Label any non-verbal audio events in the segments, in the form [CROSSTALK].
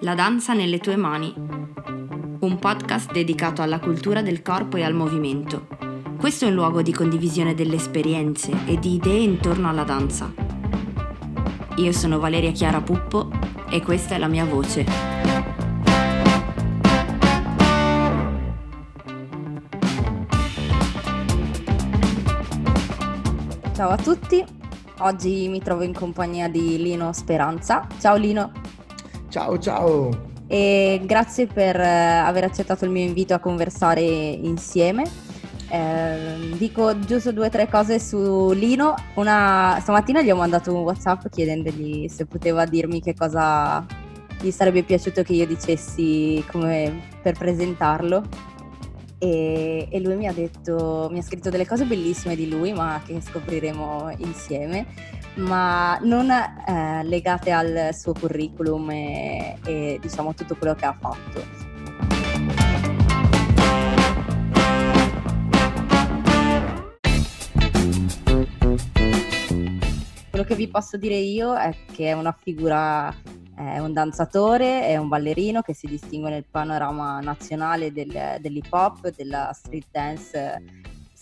La danza nelle tue mani. Un podcast dedicato alla cultura del corpo e al movimento. Questo è un luogo di condivisione delle esperienze e di idee intorno alla danza. Io sono Valeria Chiara Puppo e questa è la mia voce. Ciao a tutti, oggi mi trovo in compagnia di Lino Speranza. Ciao Lino. Ciao ciao. E grazie per eh, aver accettato il mio invito a conversare insieme. Eh, dico giusto due o tre cose su Lino. Una, stamattina gli ho mandato un WhatsApp chiedendogli se poteva dirmi che cosa gli sarebbe piaciuto che io dicessi per presentarlo e, e, lui mi ha detto, mi ha scritto delle cose bellissime di lui, ma che scopriremo insieme, ma non eh, legate al suo curriculum e, e diciamo tutto quello che ha fatto. Quello che vi posso dire io è che è una figura è un danzatore, è un ballerino che si distingue nel panorama nazionale del, dell'hip hop, della street dance,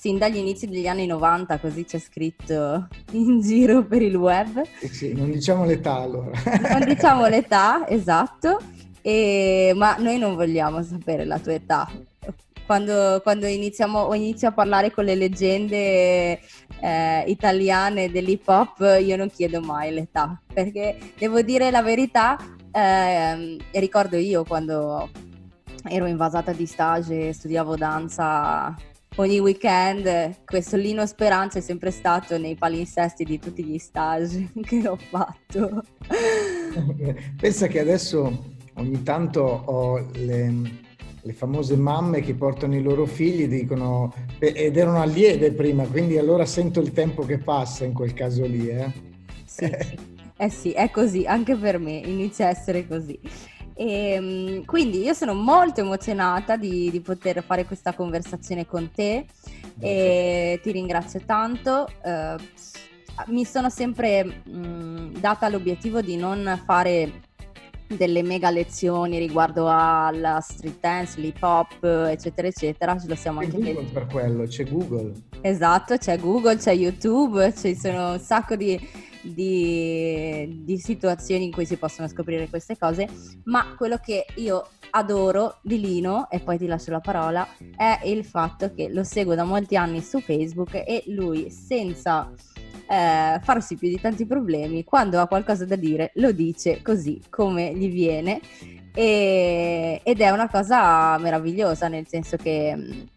sin dagli inizi degli anni 90, così c'è scritto in giro per il web. Eh sì, non diciamo l'età allora. non diciamo l'età, esatto, e, ma noi non vogliamo sapere la tua età. Quando, quando iniziamo, inizio a parlare con le leggende eh, italiane dell'hip hop io non chiedo mai l'età, perché devo dire la verità, eh, ricordo io quando ero invasata di stage e studiavo danza ogni weekend, questo Lino Speranza è sempre stato nei palinsesti di tutti gli stage [LAUGHS] che ho fatto. [LAUGHS] Pensa che adesso ogni tanto ho le le famose mamme che portano i loro figli dicono ed erano allieve prima, quindi allora sento il tempo che passa in quel caso lì. Eh, sì, eh sì è così, anche per me inizia a essere così. E, ehm, quindi io sono molto emozionata di, di, poter fare questa conversazione con te e ti ringrazio tanto. Uh, mi sono sempre mh, data l'obiettivo di non fare delle mega lezioni riguardo alla street dance, l'hip hop, eccetera, eccetera. Ce lo siamo c'è anche Google per quello, c'è Google. Esatto, c'è Google, c'è YouTube, ci sono un sacco di, di, di situazioni in cui si possono scoprire queste cose, ma quello che io adoro di Lino, e poi ti lascio la parola, è il fatto che lo seguo da molti anni su Facebook e lui senza eh, farsi più di tanti problemi, quando ha qualcosa da dire lo dice così come gli viene. E, ed è una cosa meravigliosa nel senso che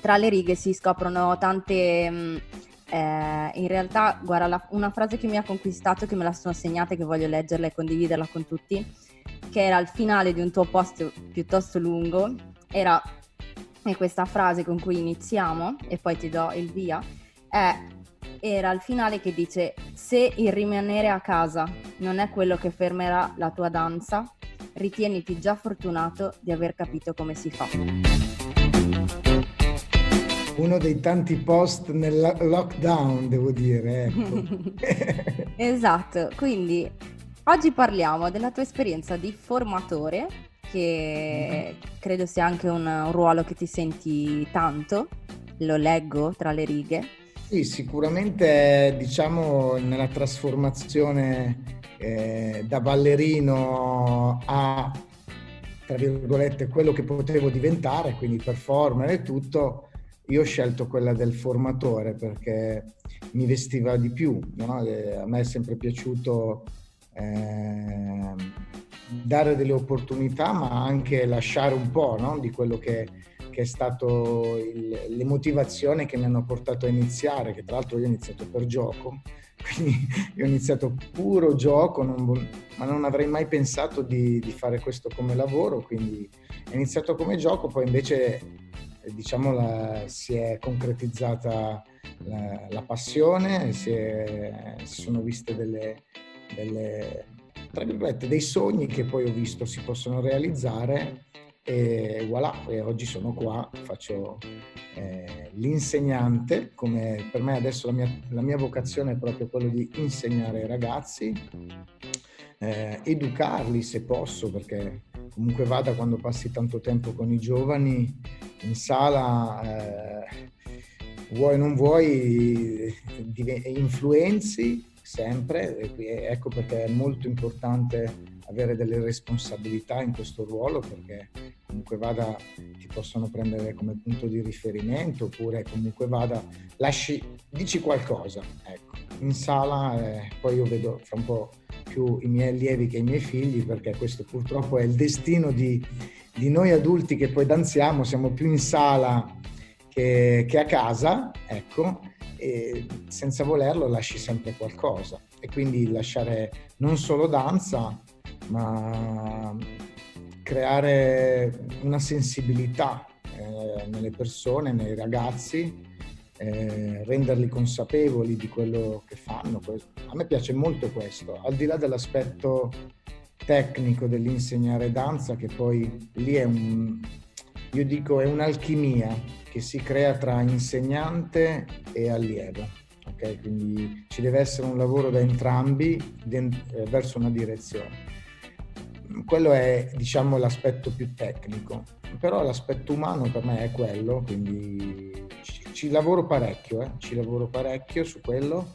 tra le righe si scoprono tante... Mm, eh, in realtà, guarda, la, una frase che mi ha conquistato, che me la sono segnata e che voglio leggerla e condividerla con tutti, che era al finale di un tuo post piuttosto lungo, era e questa frase con cui iniziamo e poi ti do il via, è era il finale che dice se il rimanere a casa non è quello che fermerà la tua danza, ritieniti già fortunato di aver capito come si fa. Uno dei tanti post nel lockdown, devo dire. Ecco. [LAUGHS] esatto, quindi oggi parliamo della tua esperienza di formatore, che mm-hmm. credo sia anche un, un ruolo che ti senti tanto, lo leggo tra le righe sì, sicuramente diciamo nella trasformazione eh, da ballerino a, tra virgolette, quello che potevo diventare, quindi performer e tutto, io ho scelto quella del formatore perché mi vestiva di più, no? A me è sempre piaciuto eh, dare delle opportunità ma anche lasciare un po' no? di quello che che è stato il, le motivazioni che mi hanno portato a iniziare, che tra l'altro io ho iniziato per gioco, [LAUGHS] quindi io ho iniziato puro gioco, non, ma non avrei mai pensato di, di, fare questo come lavoro, quindi è iniziato come gioco, poi invece diciamo la, si è concretizzata la, la passione, si, è, si, sono viste delle, delle, dei sogni che poi ho visto si possono realizzare e voilà, e oggi sono qua, faccio eh, l'insegnante, come per me adesso la mia, la mia, vocazione è proprio quello di insegnare ai ragazzi, eh, educarli se posso, perché comunque vada quando passi tanto tempo con i giovani in sala, eh, vuoi o non vuoi, influenzi sempre, ecco perché è molto importante avere delle responsabilità in questo ruolo perché comunque vada ti possono prendere come punto di riferimento oppure comunque vada lasci dici qualcosa ecco. In sala eh, poi io vedo fra un po' più i miei allievi che i miei figli perché questo purtroppo è il destino di, di noi adulti che poi danziamo siamo più in sala che, che a casa ecco e senza volerlo lasci sempre qualcosa e quindi lasciare non solo danza ma creare una sensibilità eh, nelle persone, nei ragazzi, eh, renderli consapevoli di quello che fanno. A me piace molto questo, al di là dell'aspetto tecnico dell'insegnare danza, che poi lì è un, io dico, è un'alchimia che si crea tra insegnante e allievo. Okay? Quindi ci deve essere un lavoro da entrambi eh, verso una direzione quello è diciamo l'aspetto più tecnico, però l'aspetto umano per me è quello, quindi ci, ci lavoro parecchio, eh? ci lavoro parecchio su quello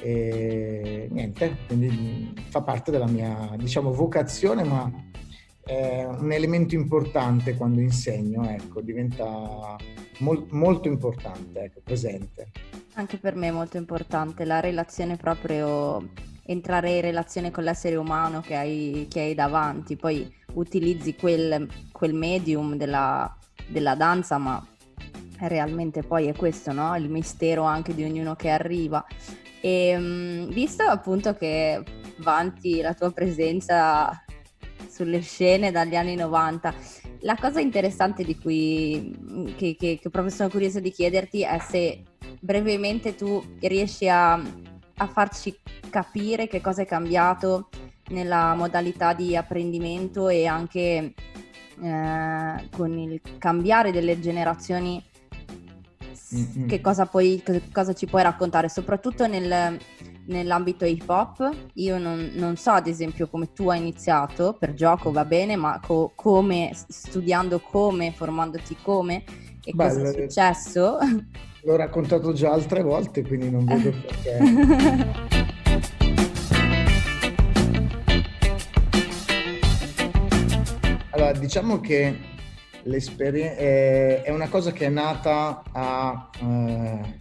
e niente, quindi fa parte della mia diciamo vocazione, ma è un elemento importante quando insegno, ecco, diventa mol, molto importante, ecco, presente. Anche per me è molto importante la relazione proprio entrare in relazione con l'essere umano che hai, che hai davanti, poi utilizzi quel, quel medium della, della, danza, ma realmente poi è questo, no? Il mistero anche di ognuno che arriva. E mm, visto appunto che vanti la tua presenza sulle scene dagli anni 90, la cosa interessante di cui che, che, che proprio sono curiosa di chiederti è se brevemente tu riesci a a farci capire che cosa è cambiato nella modalità di apprendimento e anche eh, con il cambiare delle generazioni mm-hmm. che cosa, puoi, che cosa ci puoi raccontare, soprattutto nel, nell'ambito hip hop. Io non, non, so ad esempio come tu hai iniziato, per gioco va bene, ma co- come, studiando come, formandoti come e Beh, cosa è successo. [LAUGHS] L'ho raccontato già altre volte, quindi non vedo perché. [LAUGHS] allora, diciamo che l'esperienza è una cosa che è nata a, eh,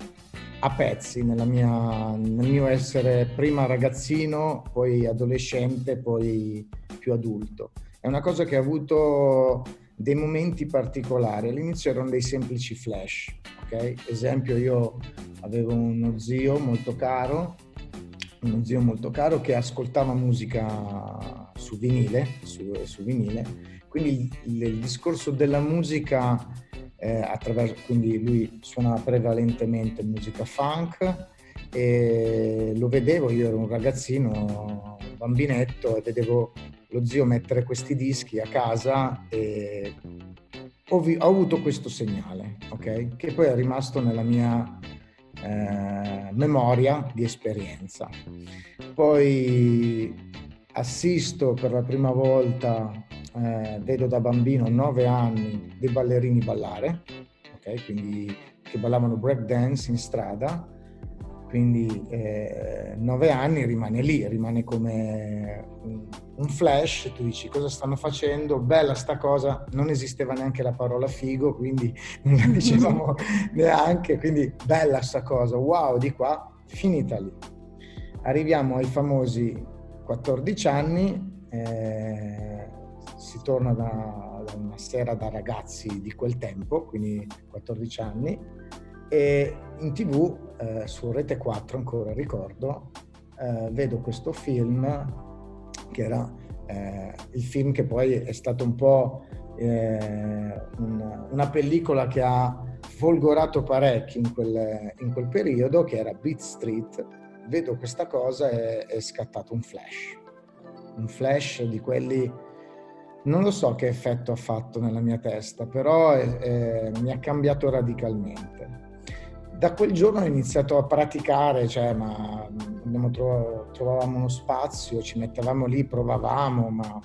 a pezzi mia, nel mio essere prima ragazzino, poi adolescente, poi più adulto. È una cosa che ha avuto dei momenti particolari. All'inizio erano dei semplici flash, ok? Esempio, io avevo uno zio molto caro, uno zio molto caro che ascoltava musica su vinile, su, su vinile. Quindi il, il, discorso della musica eh, attraverso, quindi lui suona prevalentemente musica funk e lo vedevo, io ero un ragazzino, un bambinetto e vedevo lo zio mettere questi dischi a casa e ho, vi- ho avuto questo segnale, ok? Che poi è rimasto nella mia eh, memoria di esperienza. Poi assisto per la prima volta, eh, vedo da bambino, 9 anni, dei ballerini ballare, ok? Quindi che ballavano break dance in strada. Quindi eh, nove anni rimane lì, rimane come un, un, flash, tu dici cosa stanno facendo, bella sta cosa, non esisteva neanche la parola figo, quindi [LAUGHS] non la dicevamo [LAUGHS] neanche, quindi bella sta cosa, wow, di qua, finita lì. Arriviamo ai famosi 14 anni, eh, si torna da, da una sera da ragazzi di quel tempo, quindi 14 anni, e in tv eh, su Rete 4 ancora ricordo eh, vedo questo film che era eh, il film che poi è stato un po' eh, un, una pellicola che ha folgorato parecchio in quel, in quel, periodo che era Beat Street. Vedo questa cosa e è scattato un flash. Un flash di quelli non lo so che effetto ha fatto nella mia testa però eh, mi ha cambiato radicalmente da quel giorno ho iniziato a praticare, cioè, ma trovato, trovavamo uno spazio, ci mettevamo lì, provavamo, ma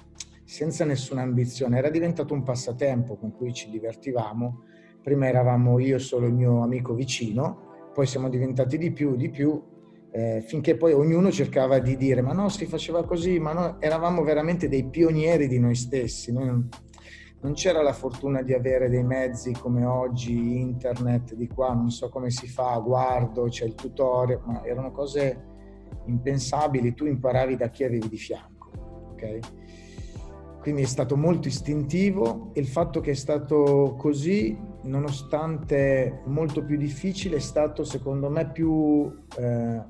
senza nessuna ambizione. Era diventato un passatempo con cui ci divertivamo. Prima eravamo io solo il mio amico vicino, poi siamo diventati di più, di più, eh, finché poi ognuno cercava di dire ma no, si faceva così, ma no, eravamo veramente dei pionieri di noi stessi. Noi non, non c'era la fortuna di avere dei mezzi come oggi, internet di qua, non so come si fa, guardo, c'è il tutorial, ma erano cose impensabili, tu imparavi da chi avevi di fianco. ok? Quindi è stato molto istintivo e il fatto che è stato così, nonostante molto più difficile, è stato secondo me più eh,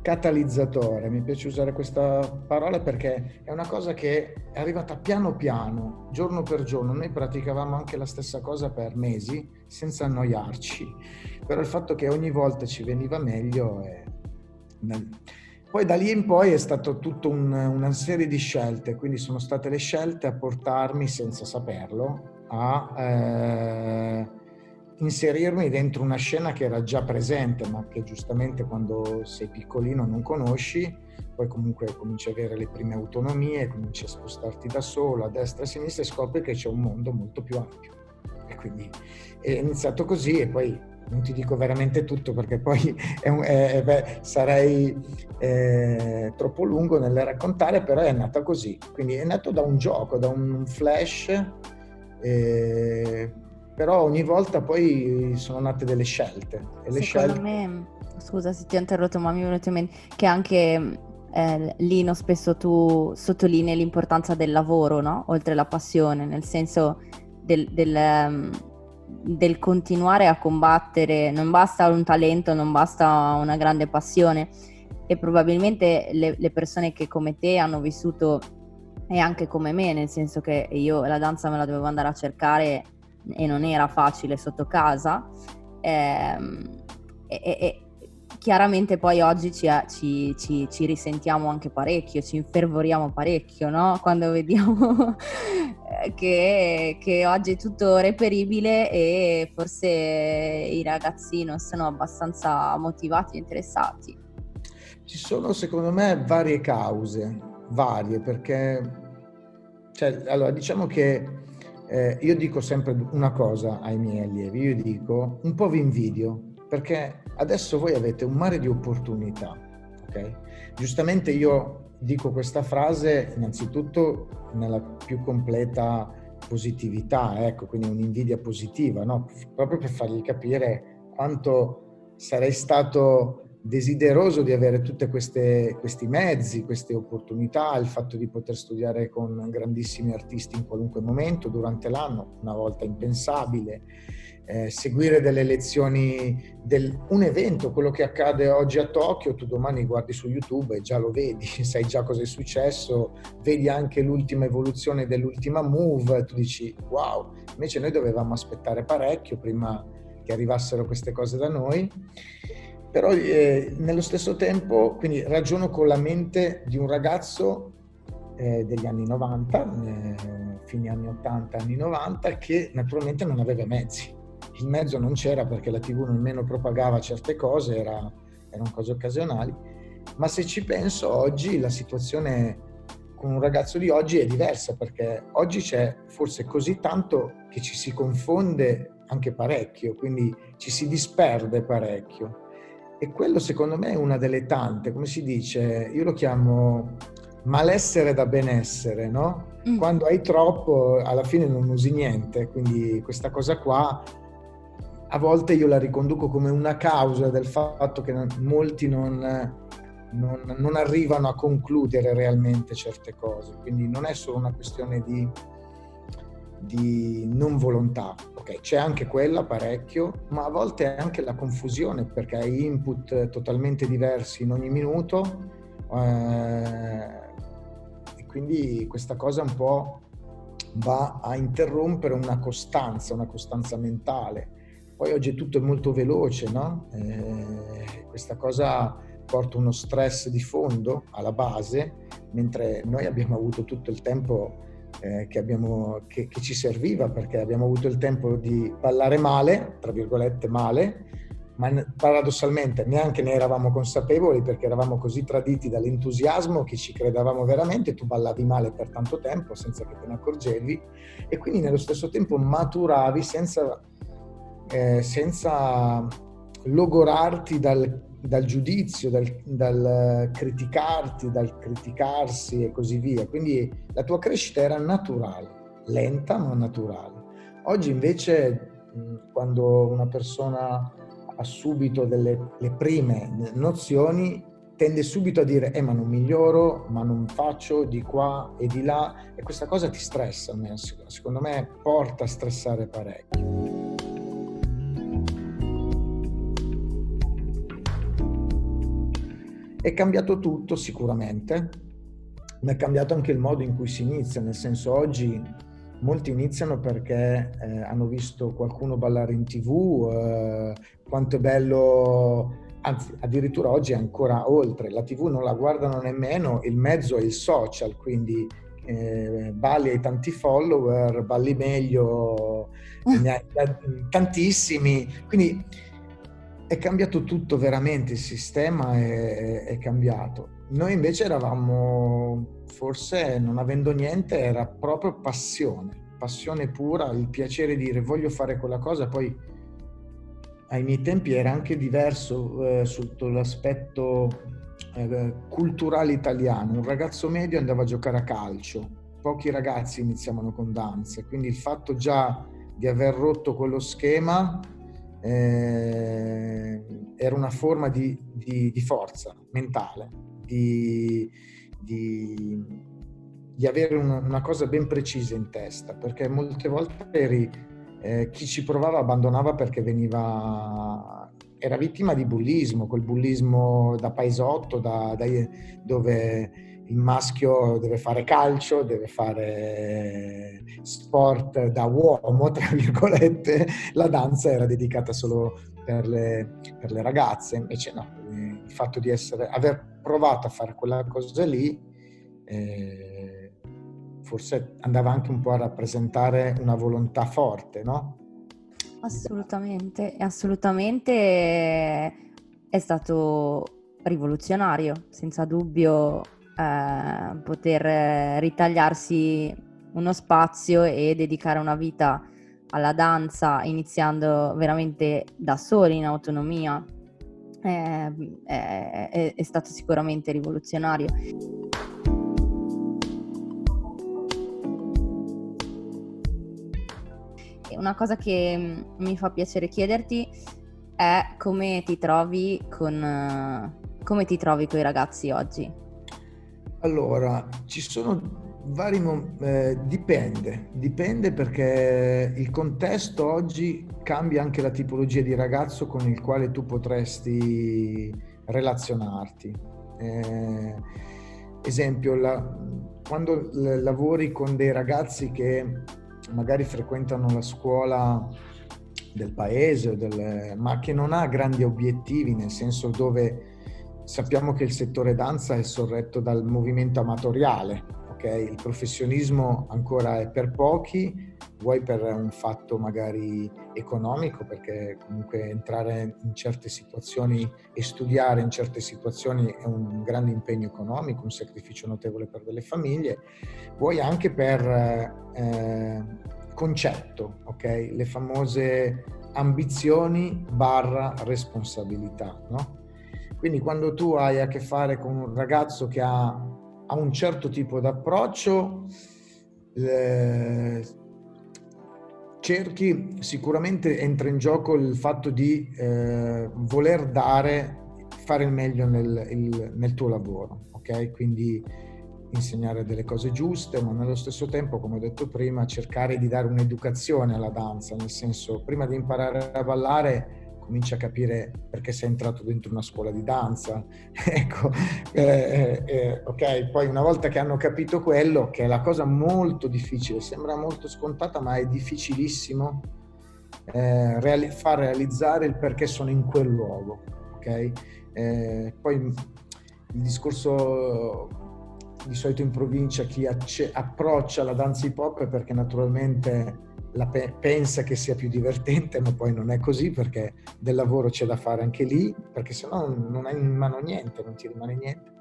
catalizzatore. Mi piace usare questa parola perché è una cosa che è arrivata piano piano, giorno per giorno. Noi praticavamo anche la stessa cosa per mesi senza annoiarci, però il fatto che ogni volta ci veniva meglio è poi da lì in poi è stato tutta un, una serie di scelte, quindi sono state le scelte a portarmi senza saperlo a eh, inserirmi dentro una scena che era già presente, ma che giustamente quando sei piccolino non conosci, poi comunque cominci ad avere le prime autonomie, cominci a spostarti da solo, a destra e a sinistra e scopri che c'è un mondo molto più ampio. E quindi è iniziato così e poi non ti dico veramente tutto perché poi [LAUGHS] è un, è, beh, sarei eh, troppo lungo nel raccontare, però è nata così. Quindi è nato da un gioco, da un flash, eh, però ogni volta poi sono nate delle scelte. E le Secondo scelte... me, scusa se ti ho interrotto, ma mi è venuto in mente che anche eh, Lino spesso tu sottolinei l'importanza del lavoro, no? oltre alla passione, nel senso del... del um del continuare a combattere, non basta un talento, non basta una grande passione e probabilmente le, le persone che come te hanno vissuto e anche come me, nel senso che io la danza me la dovevo andare a cercare e non era facile sotto casa. Ehm, e, e, chiaramente poi oggi ci, ci, ci, ci, risentiamo anche parecchio, ci infervoriamo parecchio, no? [LAUGHS] Quando vediamo che, che, oggi è tutto reperibile e forse i ragazzi non sono abbastanza motivati e interessati. Ci sono secondo me varie cause, varie, perché cioè, allora, diciamo che eh, io dico sempre una cosa ai miei allievi, io dico un po' vi invidio perché adesso voi avete un mare di opportunità, ok? Giustamente io dico questa frase innanzitutto nella più completa positività, ecco, quindi un'invidia positiva, no? Proprio per fargli capire quanto sarei stato desideroso di avere tutti questi mezzi, queste opportunità, il fatto di poter studiare con grandissimi artisti in qualunque momento durante l'anno, una volta impensabile, eh, seguire delle lezioni, del, un evento, quello che accade oggi a Tokyo, tu domani guardi su YouTube e già lo vedi, [LAUGHS] sai già cosa è successo, vedi anche l'ultima evoluzione dell'ultima move, tu dici wow, invece noi dovevamo aspettare parecchio prima che arrivassero queste cose da noi. Però eh, nello stesso tempo, quindi ragiono con la mente di un ragazzo eh, degli anni 90, eh, fine anni 80, anni 90, che naturalmente non aveva mezzi il mezzo non c'era perché la TV nemmeno propagava certe cose, era, erano cose occasionali, ma se ci penso oggi la situazione con un ragazzo di oggi è diversa perché oggi c'è forse così tanto che ci si confonde anche parecchio, quindi ci si disperde parecchio. E quello secondo me è una delle tante, come si dice, io lo chiamo malessere da benessere, no? Mm. Quando hai troppo alla fine non usi niente, quindi questa cosa qua a volte io la riconduco come una causa del fatto che molti non, non, non, arrivano a concludere realmente certe cose. Quindi non è solo una questione di, di non volontà, ok? C'è anche quella parecchio, ma a volte è anche la confusione perché hai input totalmente diversi in ogni minuto eh, e quindi questa cosa un po' va a interrompere una costanza, una costanza mentale poi oggi tutto è molto veloce, no? Eh, questa cosa porta uno stress di fondo alla base, mentre noi abbiamo avuto tutto il tempo eh, che, abbiamo, che, che, ci serviva, perché abbiamo avuto il tempo di ballare male, tra virgolette male, ma paradossalmente neanche ne eravamo consapevoli perché eravamo così traditi dall'entusiasmo che ci credevamo veramente, tu ballavi male per tanto tempo senza che te ne accorgevi e quindi nello stesso tempo maturavi senza, eh, senza logorarti dal, dal giudizio, dal, dal, criticarti, dal criticarsi e così via. Quindi la tua crescita era naturale, lenta ma naturale. Oggi invece quando una persona ha subito delle le prime nozioni, tende subito a dire eh ma non miglioro, ma non faccio di qua e di là e questa cosa ti stressa, secondo me porta a stressare parecchio. È cambiato tutto sicuramente, ma è cambiato anche il modo in cui si inizia, nel senso oggi molti iniziano perché eh, hanno visto qualcuno ballare in tv, eh, quanto è bello, anzi addirittura oggi è ancora oltre, la tv non la guardano nemmeno, il mezzo è il social, quindi eh, balli hai tanti follower, balli meglio, ne hai tantissimi, quindi è cambiato tutto veramente, il sistema è, è cambiato. Noi invece eravamo, forse non avendo niente, era proprio passione, passione pura, il piacere di dire voglio fare quella cosa, poi ai miei tempi era anche diverso eh, sotto l'aspetto eh, culturale italiano. Un ragazzo medio andava a giocare a calcio, pochi ragazzi iniziavano con danza, quindi il fatto già di aver rotto quello schema eh, era una forma di, di, di forza mentale, di, di, avere una, una, cosa ben precisa in testa, perché molte volte eri, eh, chi ci provava abbandonava perché veniva, era vittima di bullismo, quel bullismo da paesotto, da, da, dove il maschio deve fare calcio, deve fare sport da uomo, tra virgolette, la danza era dedicata solo per le, per le ragazze, invece no, il fatto di essere, aver provato a fare quella cosa lì eh, forse andava anche un po' a rappresentare una volontà forte, no? Assolutamente, assolutamente è stato rivoluzionario, senza dubbio eh, poter ritagliarsi uno spazio e dedicare una vita alla danza iniziando veramente da soli in autonomia è, è, è stato sicuramente rivoluzionario. Una cosa che mm, mi fa piacere chiederti è come ti trovi con, come ti trovi con i ragazzi oggi? Allora, ci sono vari eh, dipende, dipende perché il contesto oggi cambia anche la tipologia di ragazzo con il quale tu potresti relazionarti. Eh, esempio, la, quando lavori con dei ragazzi che magari frequentano la scuola del paese, del, ma che non ha grandi obiettivi, nel senso dove sappiamo che il settore danza è sorretto dal movimento amatoriale, ok? Il professionismo ancora è per pochi, vuoi per un fatto magari economico, perché comunque entrare in certe situazioni e studiare in certe situazioni è un grande impegno economico, un sacrificio notevole per delle famiglie, vuoi anche per eh, concetto, ok? Le famose ambizioni barra responsabilità, no? Quindi quando tu hai a che fare con un ragazzo che ha a un certo tipo di approccio, eh, cerchi, sicuramente entra in gioco il fatto di eh, voler dare, fare il meglio nel, il, nel tuo lavoro, ok? Quindi insegnare delle cose giuste, ma nello stesso tempo, come ho detto prima, cercare di dare un'educazione alla danza, nel senso, prima di imparare a ballare, cominci a capire perché sei entrato dentro una scuola di danza. [LAUGHS] ecco, eh, eh, ok, poi una volta che hanno capito quello, che è la cosa molto difficile, sembra molto scontata, ma è difficilissimo eh, reali- far realizzare il perché sono in quel luogo, ok? Eh, poi il discorso di solito in provincia chi acce- approccia la danza hip hop è perché naturalmente pe- pensa che sia più divertente, ma poi non è così perché del lavoro c'è da fare anche lì, perché se no non hai in mano niente, non ti rimane niente.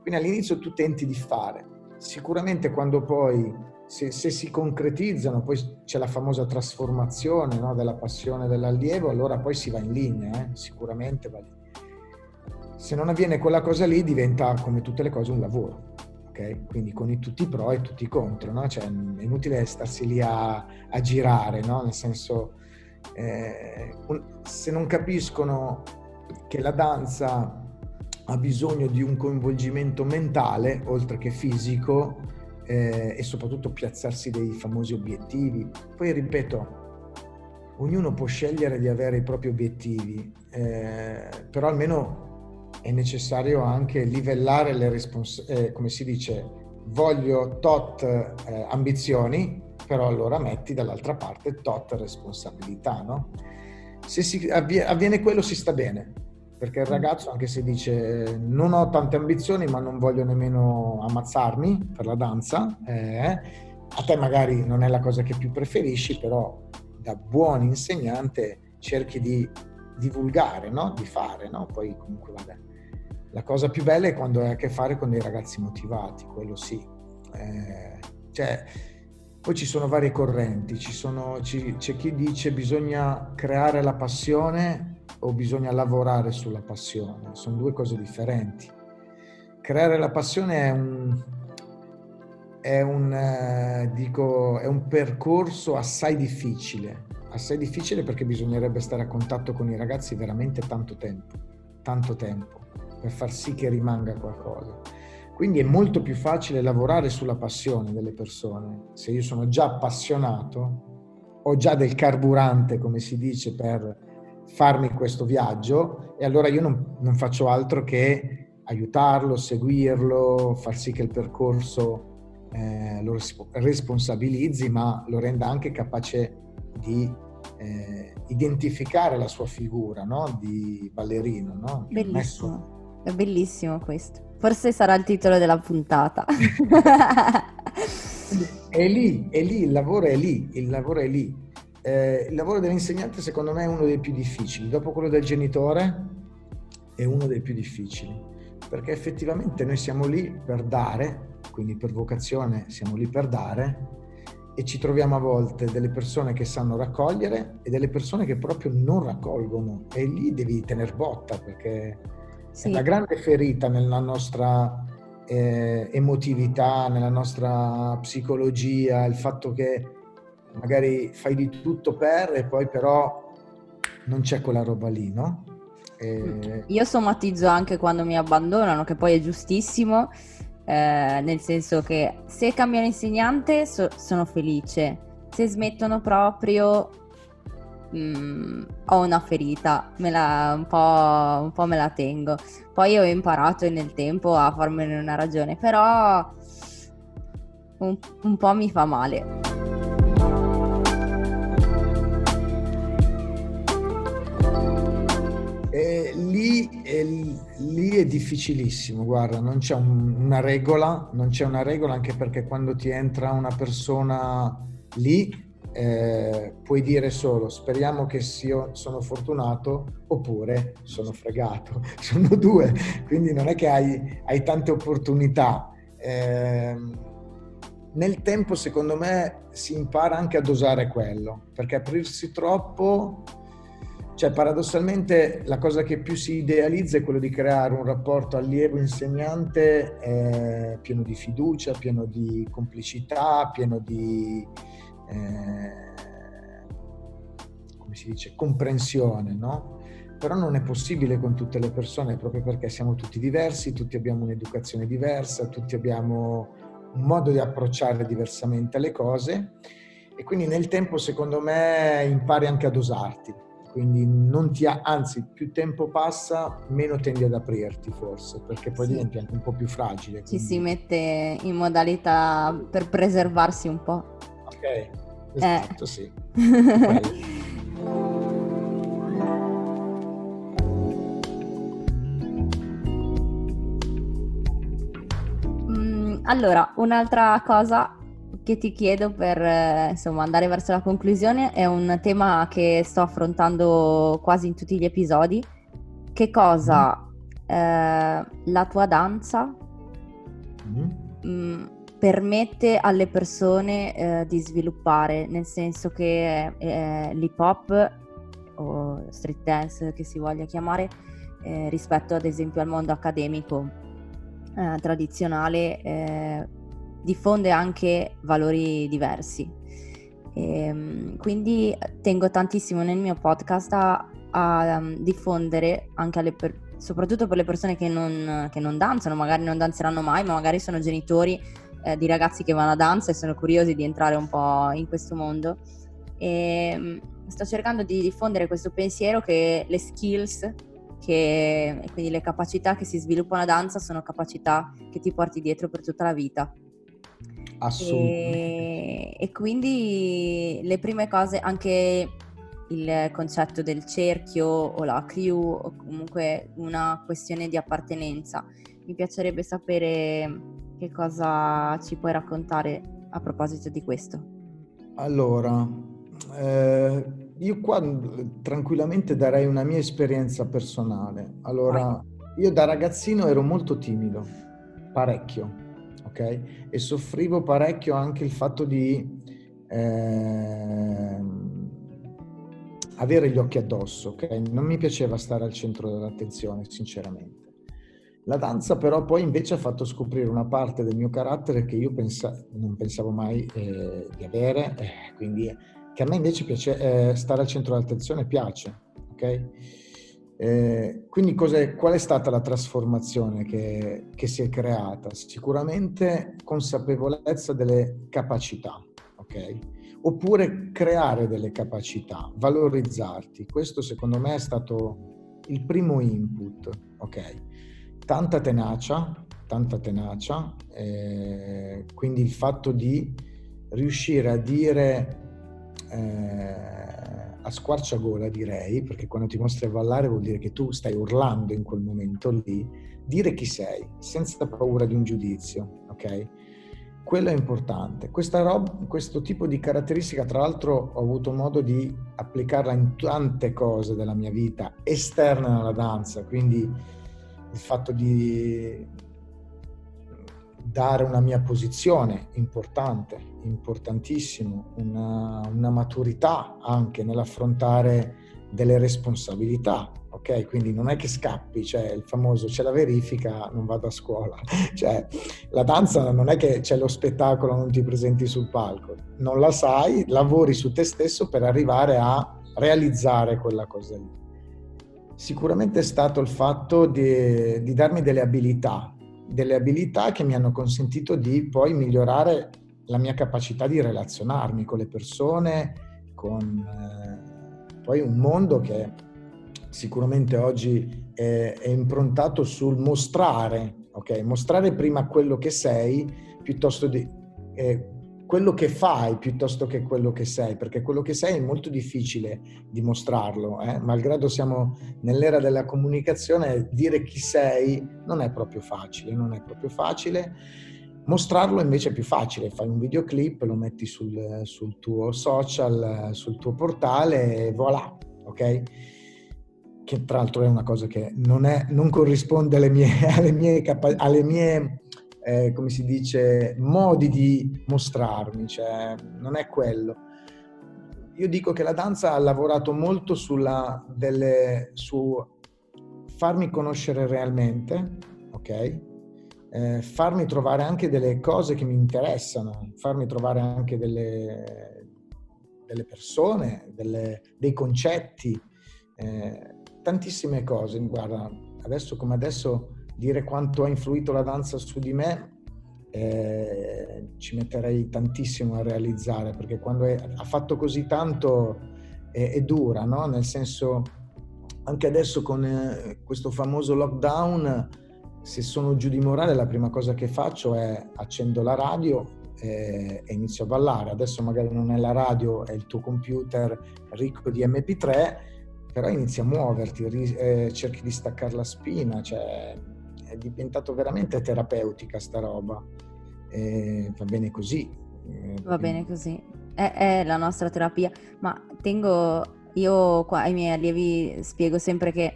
Quindi all'inizio tu tenti di fare. Sicuramente quando poi, se, se si concretizzano, poi c'è la famosa trasformazione no, della passione dell'allievo, allora poi si va in linea, eh? sicuramente va lì. Se non avviene quella cosa lì diventa come tutte le cose un lavoro ok? Quindi con i, tutti i pro e tutti i contro, no? Cioè è inutile starsi lì a, a girare, no? Nel senso, eh, se non capiscono che la danza ha bisogno di un coinvolgimento mentale, oltre che fisico, eh, e soprattutto piazzarsi dei famosi obiettivi. Poi ripeto, ognuno può scegliere di avere i propri obiettivi, eh, però almeno è necessario anche livellare le responsabilità, eh, come si dice, voglio tot eh, ambizioni, però allora metti dall'altra parte tot responsabilità, no? Se si avviene, avviene quello si sta bene, perché il ragazzo anche se dice non ho tante ambizioni ma non voglio nemmeno ammazzarmi per la danza, eh, a te magari non è la cosa che più preferisci, però da buon insegnante cerchi di divulgare, no? di fare, no? poi comunque vabbè la cosa più bella è quando hai a che fare con dei ragazzi motivati, quello sì. Eh, cioè, poi ci sono varie correnti, ci sono, ci, c'è chi dice bisogna creare la passione o bisogna lavorare sulla passione, sono due cose differenti. Creare la passione è un, è un, eh, dico, è un percorso assai difficile, assai difficile perché bisognerebbe stare a contatto con i ragazzi veramente tanto tempo, tanto tempo per far sì che rimanga qualcosa. Quindi è molto più facile lavorare sulla passione delle persone. Se io sono già appassionato, ho già del carburante, come si dice, per farmi questo viaggio e allora io non, non faccio altro che aiutarlo, seguirlo, far sì che il percorso eh, lo responsabilizzi, ma lo renda anche capace di eh, identificare la sua figura no? di ballerino. No? Bellissimo. È bellissimo questo. Forse sarà il titolo della puntata. [LAUGHS] è lì, è lì, il lavoro è lì, il lavoro è lì. Eh, il lavoro dell'insegnante secondo me è uno dei più difficili. Dopo quello del genitore è uno dei più difficili. Perché effettivamente noi siamo lì per dare, quindi per vocazione siamo lì per dare, e ci troviamo a volte delle persone che sanno raccogliere e delle persone che proprio non raccolgono e lì devi tener botta perché sì. È la grande ferita nella nostra eh, emotività, nella nostra psicologia, il fatto che magari fai di tutto per e poi però non c'è quella roba lì, no? E... Io somatizzo anche quando mi abbandonano, che poi è giustissimo, eh, nel senso che se cambiano insegnante so- sono felice, se smettono proprio mh, ho una ferita, la, un, po', un po' me la tengo. Poi ho imparato nel tempo a farmene una ragione, però un, un po' mi fa male. Eh, lì, è, lì, è, difficilissimo, guarda, non c'è un, una regola, non c'è una regola anche perché quando ti entra una persona lì eh, puoi dire solo speriamo che sia, sono fortunato oppure sono fregato. [LAUGHS] Sono due, quindi non è che hai, hai tante opportunità. Eh, nel tempo, secondo me, si impara anche a dosare quello, perché aprirsi troppo, cioè paradossalmente la cosa che più si idealizza è quello di creare un rapporto allievo-insegnante eh, pieno di fiducia, pieno di complicità, pieno di eh, come si dice, comprensione, no? Però non è possibile con tutte le persone proprio perché siamo tutti diversi, tutti abbiamo un'educazione diversa, tutti abbiamo un modo di approcciare diversamente le cose e quindi nel tempo secondo me impari anche a dosarti, quindi non ti ha, anzi più tempo passa meno tendi ad aprirti forse perché poi sì. diventi anche un po' più fragile. Quindi... Ci si mette in modalità per preservarsi un po'. Ok, Esatto, eh. sì. [LAUGHS] mm, allora, un'altra cosa che ti chiedo per eh, insomma, andare verso la conclusione è un tema che sto affrontando quasi in tutti gli episodi. Che cosa mm. eh, la tua danza mm. mh, mm, permette alle persone eh, di sviluppare, nel senso che eh, l'hip hop o street dance che si voglia chiamare, eh, rispetto ad esempio al mondo accademico eh, tradizionale, eh, diffonde anche valori diversi. E, ehm, quindi tengo tantissimo nel mio podcast a, a um, diffondere anche alle persone soprattutto per le persone che non, che non, danzano, magari non danzeranno mai, ma magari sono genitori eh, di ragazzi che vanno a danza e sono curiosi di entrare un po' in questo mondo. E ehm, sto cercando di diffondere questo pensiero che le skills che, e quindi le capacità che si sviluppano a danza sono capacità che ti porti dietro per tutta la vita. Assolutamente. E, e quindi le prime cose, anche il concetto del cerchio o la crew o comunque una questione di appartenenza. Mi piacerebbe sapere che cosa ci puoi raccontare a proposito di questo. Allora, eh, io qua tranquillamente darei una mia esperienza personale. Allora, io da ragazzino ero molto timido, parecchio, ok? E soffrivo parecchio anche il fatto di eh, avere gli occhi addosso, ok? Non mi piaceva stare al centro dell'attenzione, sinceramente. La danza però poi invece ha fatto scoprire una parte del mio carattere che io pensa- non pensavo mai eh, di avere, eh, quindi che a me invece piace, eh, stare al centro dell'attenzione piace, ok? Eh, quindi qual è stata la trasformazione che, che, si è creata? Sicuramente consapevolezza delle capacità, ok? Oppure creare delle capacità, valorizzarti. Questo secondo me è stato il primo input, ok? Tanta tenacia, tanta tenacia, eh, quindi il fatto di riuscire a dire eh, a squarciagola direi, perché quando ti mostri a ballare vuol dire che tu stai urlando in quel momento lì, dire chi sei, senza paura di un giudizio, ok? Quello è importante. Roba, questo tipo di caratteristica, tra l'altro, ho avuto modo di applicarla in tante cose della mia vita esterna alla danza, quindi il fatto di dare una mia posizione importante, importantissimo, una, una maturità anche nell'affrontare delle responsabilità, ok? Quindi non è che scappi, cioè il famoso c'è la verifica, non vado a scuola, [LAUGHS] cioè la danza non è che c'è lo spettacolo, non ti presenti sul palco, non la sai, lavori su te stesso per arrivare a realizzare quella cosa lì. Sicuramente è stato il fatto di, di darmi delle abilità, delle abilità che mi hanno consentito di poi migliorare la mia capacità di relazionarmi con le persone, con eh, poi un mondo che sicuramente oggi è, è, improntato sul mostrare, ok? Mostrare prima quello che sei piuttosto di eh, quello che fai piuttosto che quello che sei, perché quello che sei è molto difficile dimostrarlo, eh? malgrado siamo nell'era della comunicazione, dire chi sei non è proprio facile, non è proprio facile. Mostrarlo invece è più facile, fai un videoclip, lo metti sul, sul tuo social, sul tuo portale e voilà, ok? Che tra l'altro è una cosa che non, è, non corrisponde alle mie, [LAUGHS] alle mie, capa- alle mie eh, come si dice, modi di mostrarmi, cioè non è quello. Io dico che la danza ha lavorato molto sulla delle, su farmi conoscere realmente, ok? Eh, farmi trovare anche delle cose che mi interessano, farmi trovare anche delle, delle persone, delle, dei concetti, eh, tantissime cose. Guarda, adesso come adesso dire quanto ha influito la danza su di me eh, ci metterei tantissimo a realizzare perché quando è, ha fatto così tanto è, è dura, no? nel senso anche adesso con eh, questo famoso lockdown se sono giù di morale la prima cosa che faccio è accendo la radio e, e inizio a ballare adesso magari non è la radio è il tuo computer ricco di mp3 però inizi a muoverti eh, cerchi di staccare la spina cioè diventato veramente terapeutica sta roba. E va bene così. Va bene così, è, è la nostra terapia, ma tengo, io qua ai miei allievi spiego sempre che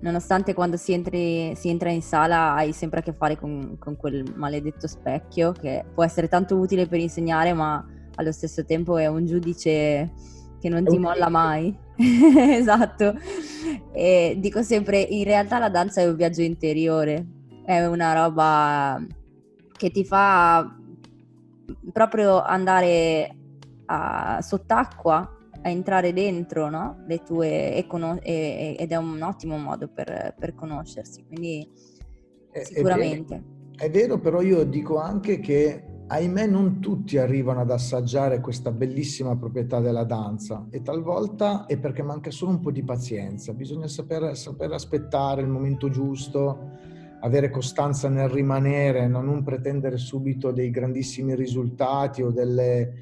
nonostante quando si, entri, si, entra in sala hai sempre a che fare con, con, quel maledetto specchio che può essere tanto utile per insegnare, ma allo stesso tempo è un giudice che non ti molla mai. [LAUGHS] esatto. E dico sempre, in realtà la danza è un viaggio interiore, è una roba che ti fa proprio andare a, sott'acqua a entrare dentro no? le tue e conos- e, ed è un ottimo modo per, per conoscersi quindi è, sicuramente è, è vero però io dico anche che ahimè non tutti arrivano ad assaggiare questa bellissima proprietà della danza e talvolta è perché manca solo un po' di pazienza, bisogna saper, saper aspettare il momento giusto, avere costanza nel rimanere, non pretendere subito dei grandissimi risultati o delle,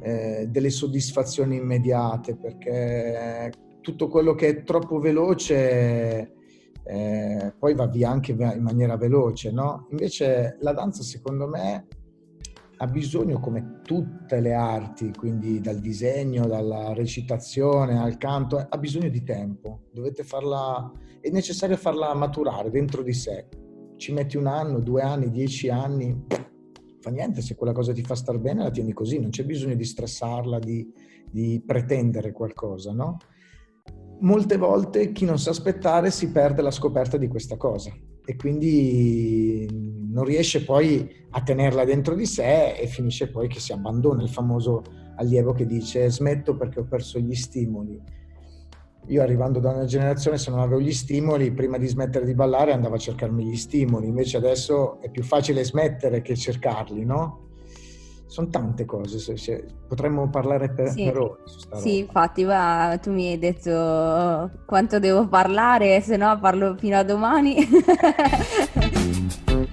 eh, delle soddisfazioni immediate, perché tutto quello che è troppo veloce eh, poi va via anche in maniera veloce, no? Invece la danza secondo me ha bisogno, come tutte le arti, quindi dal disegno, dalla recitazione al canto, ha bisogno di tempo. Dovete farla, è necessario farla maturare dentro di sé. Ci metti un anno, due anni, dieci anni, fa niente, se quella cosa ti fa star bene la tieni così, non c'è bisogno di stressarla, di, di pretendere qualcosa, no? Molte volte chi non sa aspettare si perde la scoperta di questa cosa e quindi non riesce poi a tenerla dentro di sé e finisce poi che si abbandona il famoso allievo che dice smetto perché ho perso gli stimoli. Io arrivando da una generazione se non avevo gli stimoli, prima di smettere di ballare andavo a cercarmi gli stimoli, invece adesso è più facile smettere che cercarli, no? sono tante cose, se, se, potremmo parlare per, sì. per ore Sì, infatti, va, tu mi hai detto quanto devo parlare, se no parlo fino a domani. [LAUGHS]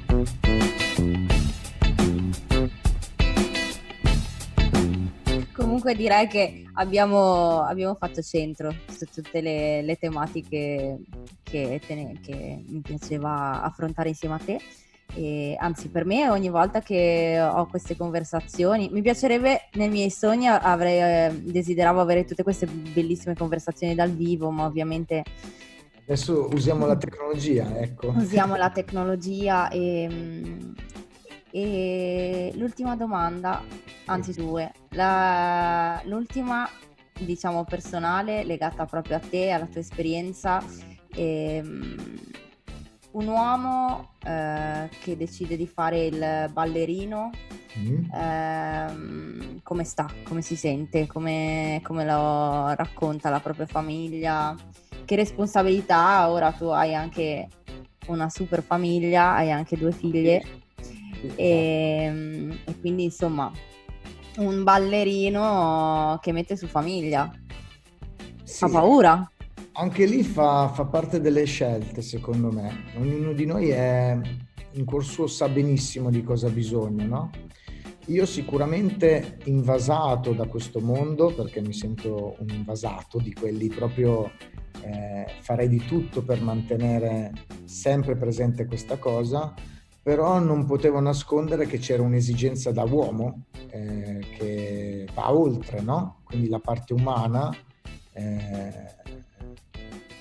Comunque direi che abbiamo, abbiamo, fatto centro su tutte le, le tematiche che, te, che mi piaceva affrontare insieme a te. E, anzi, per me ogni volta che ho queste conversazioni, mi piacerebbe nei miei sogni avrei, eh, desideravo avere tutte queste bellissime conversazioni dal vivo, ma ovviamente Adesso usiamo la tecnologia, ecco. Usiamo la tecnologia e, e l'ultima domanda, anzi due, la, l'ultima diciamo personale legata proprio a te, alla tua esperienza. E, un uomo eh, che decide di fare il ballerino, mm. eh, come sta, come si sente, come, come, lo racconta la propria famiglia, che responsabilità, ora tu hai anche una super famiglia, hai anche due figlie e, ehm, e quindi insomma un ballerino che mette su famiglia. Sì. Fa paura? Anche lì fa, fa, parte delle scelte, secondo me. Ognuno di noi è in cuor suo sa benissimo di cosa ha bisogno, no? Io sicuramente invasato da questo mondo, perché mi sento un invasato di quelli proprio eh, farei di tutto per mantenere sempre presente questa cosa, però non potevo nascondere che c'era un'esigenza da uomo eh, che va oltre, no? Quindi la parte umana. Eh,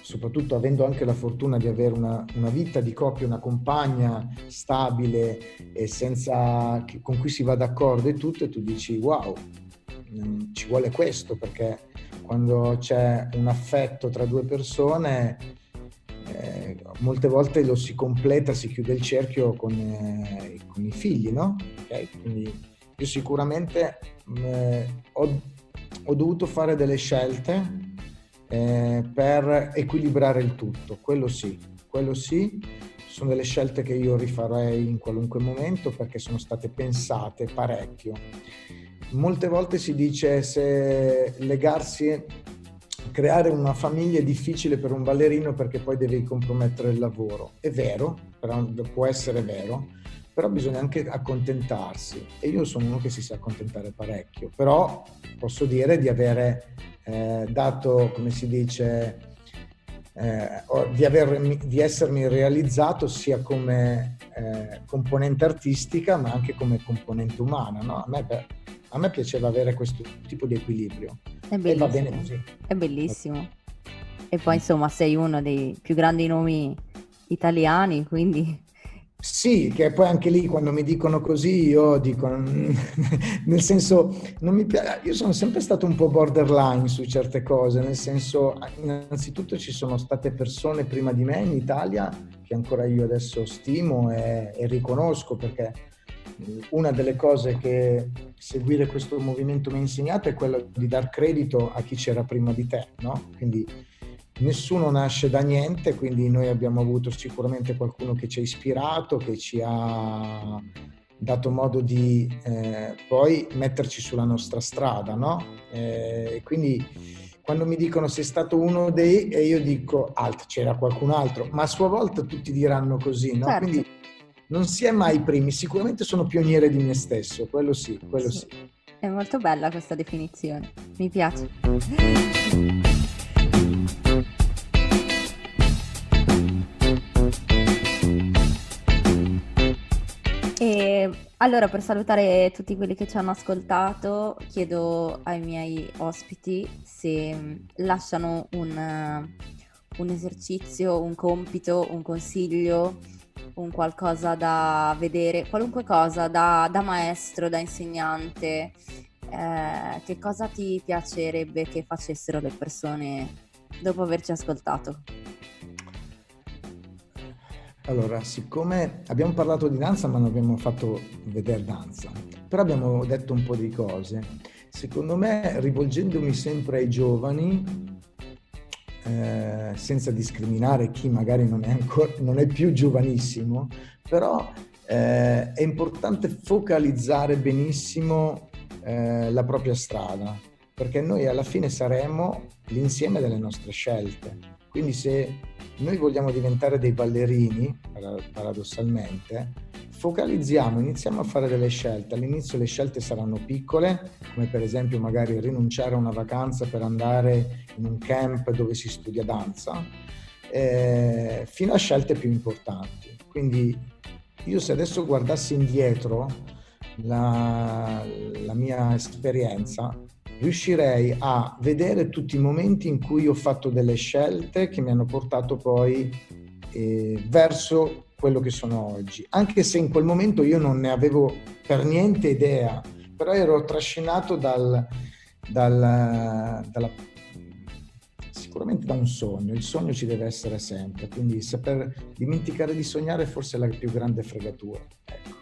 soprattutto avendo anche la fortuna di avere una, una vita di coppia, una compagna stabile e senza, con cui si va d'accordo e tutto, e tu dici wow, mm, ci vuole questo perché quando c'è un affetto tra due persone eh, molte volte lo si completa, si chiude il cerchio con, eh, con i figli, no? Okay? Quindi io sicuramente eh, ho, ho dovuto fare delle scelte eh, per equilibrare il tutto, quello sì, quello sì, sono delle scelte che io rifarei in qualunque momento perché sono state pensate parecchio. Molte volte si dice se legarsi, creare una famiglia è difficile per un ballerino perché poi devi compromettere il lavoro. È vero, può essere vero, però bisogna anche accontentarsi e io sono uno che si sa accontentare parecchio, però posso dire di avere eh, dato, come si dice, eh, di, aver, di, essermi realizzato sia come eh, componente artistica ma anche come componente umana. No? A me A me piaceva avere questo tipo di equilibrio. È bellissimo. E va bene così. È bellissimo. E poi insomma sei uno dei più grandi nomi italiani, quindi sì, che poi anche lì quando mi dicono così io dico, [LAUGHS] nel senso, non mi piace, io sono sempre stato un po' borderline su certe cose, nel senso, innanzitutto ci sono state persone prima di me in Italia che ancora io adesso stimo e, e riconosco perché una delle cose che seguire questo movimento mi ha insegnato è quello di dar credito a chi c'era prima di te, no? Quindi nessuno nasce da niente, quindi noi abbiamo avuto sicuramente qualcuno che ci ha ispirato, che ci ha dato modo di eh, poi metterci sulla nostra strada, no? Eh, quindi quando mi dicono sei stato uno dei e io dico alt, c'era qualcun altro, ma a sua volta tutti diranno così, no? Certo. Quindi non si è mai primi, sicuramente sono pioniere di me stesso, quello sì, quello sì. sì. È molto bella questa definizione, mi piace. E allora, per salutare tutti quelli che ci hanno ascoltato, chiedo ai miei ospiti se mm, lasciano un, un esercizio, un compito, un consiglio, un qualcosa da vedere, qualunque cosa da, da maestro, da insegnante. Eh, che cosa ti piacerebbe che facessero le persone dopo averci ascoltato? Allora, siccome abbiamo parlato di danza ma non abbiamo fatto vedere danza, però abbiamo detto un po' di cose, secondo me rivolgendomi sempre ai giovani, eh, senza discriminare chi magari non è, ancora, non è più giovanissimo, però eh, è importante focalizzare benissimo eh, la propria strada, perché noi alla fine saremo l'insieme delle nostre scelte. Quindi se noi vogliamo diventare dei ballerini, paradossalmente, focalizziamo, iniziamo a fare delle scelte. All'inizio le scelte saranno piccole, come per esempio magari rinunciare a una vacanza per andare in un camp dove si studia danza, eh, fino a scelte più importanti. Quindi io se adesso guardassi indietro la, la mia esperienza, riuscirei a vedere tutti i momenti in cui ho fatto delle scelte che mi hanno portato poi eh, verso quello che sono oggi, anche se in quel momento io non ne avevo per niente idea, però ero trascinato dal, dal, dalla, sicuramente da un sogno, il sogno ci deve essere sempre, quindi saper dimenticare di sognare è forse la più grande fregatura. Ecco.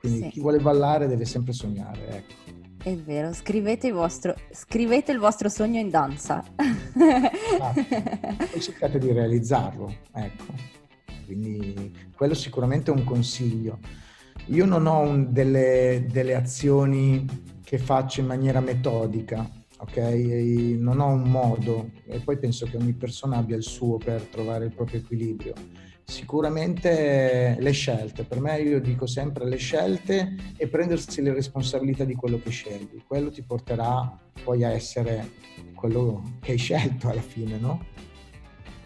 Quindi sì. chi vuole ballare deve sempre sognare. Ecco. È vero, scrivete il vostro, scrivete il vostro sogno in danza. Ah, poi cercate di realizzarlo, ecco. Quindi quello sicuramente è un consiglio. Io non ho un, delle, delle azioni che faccio in maniera metodica, ok? E non ho un modo e poi penso che ogni persona abbia il suo per trovare il proprio equilibrio Sicuramente le scelte, per me io dico sempre le scelte e prendersi le responsabilità di quello che scegli, quello ti porterà poi a essere quello che hai scelto alla fine, no?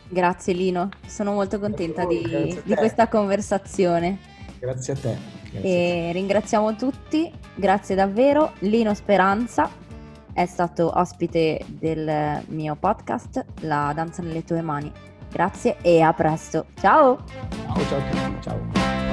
Grazie Lino, sono molto contenta voi, di, di, questa conversazione. Grazie a te. Grazie e ringraziamo tutti, grazie davvero. Lino Speranza è stato ospite del mio podcast La danza nelle tue mani. Grazie e a presto. Ciao! Ciao ciao ciao.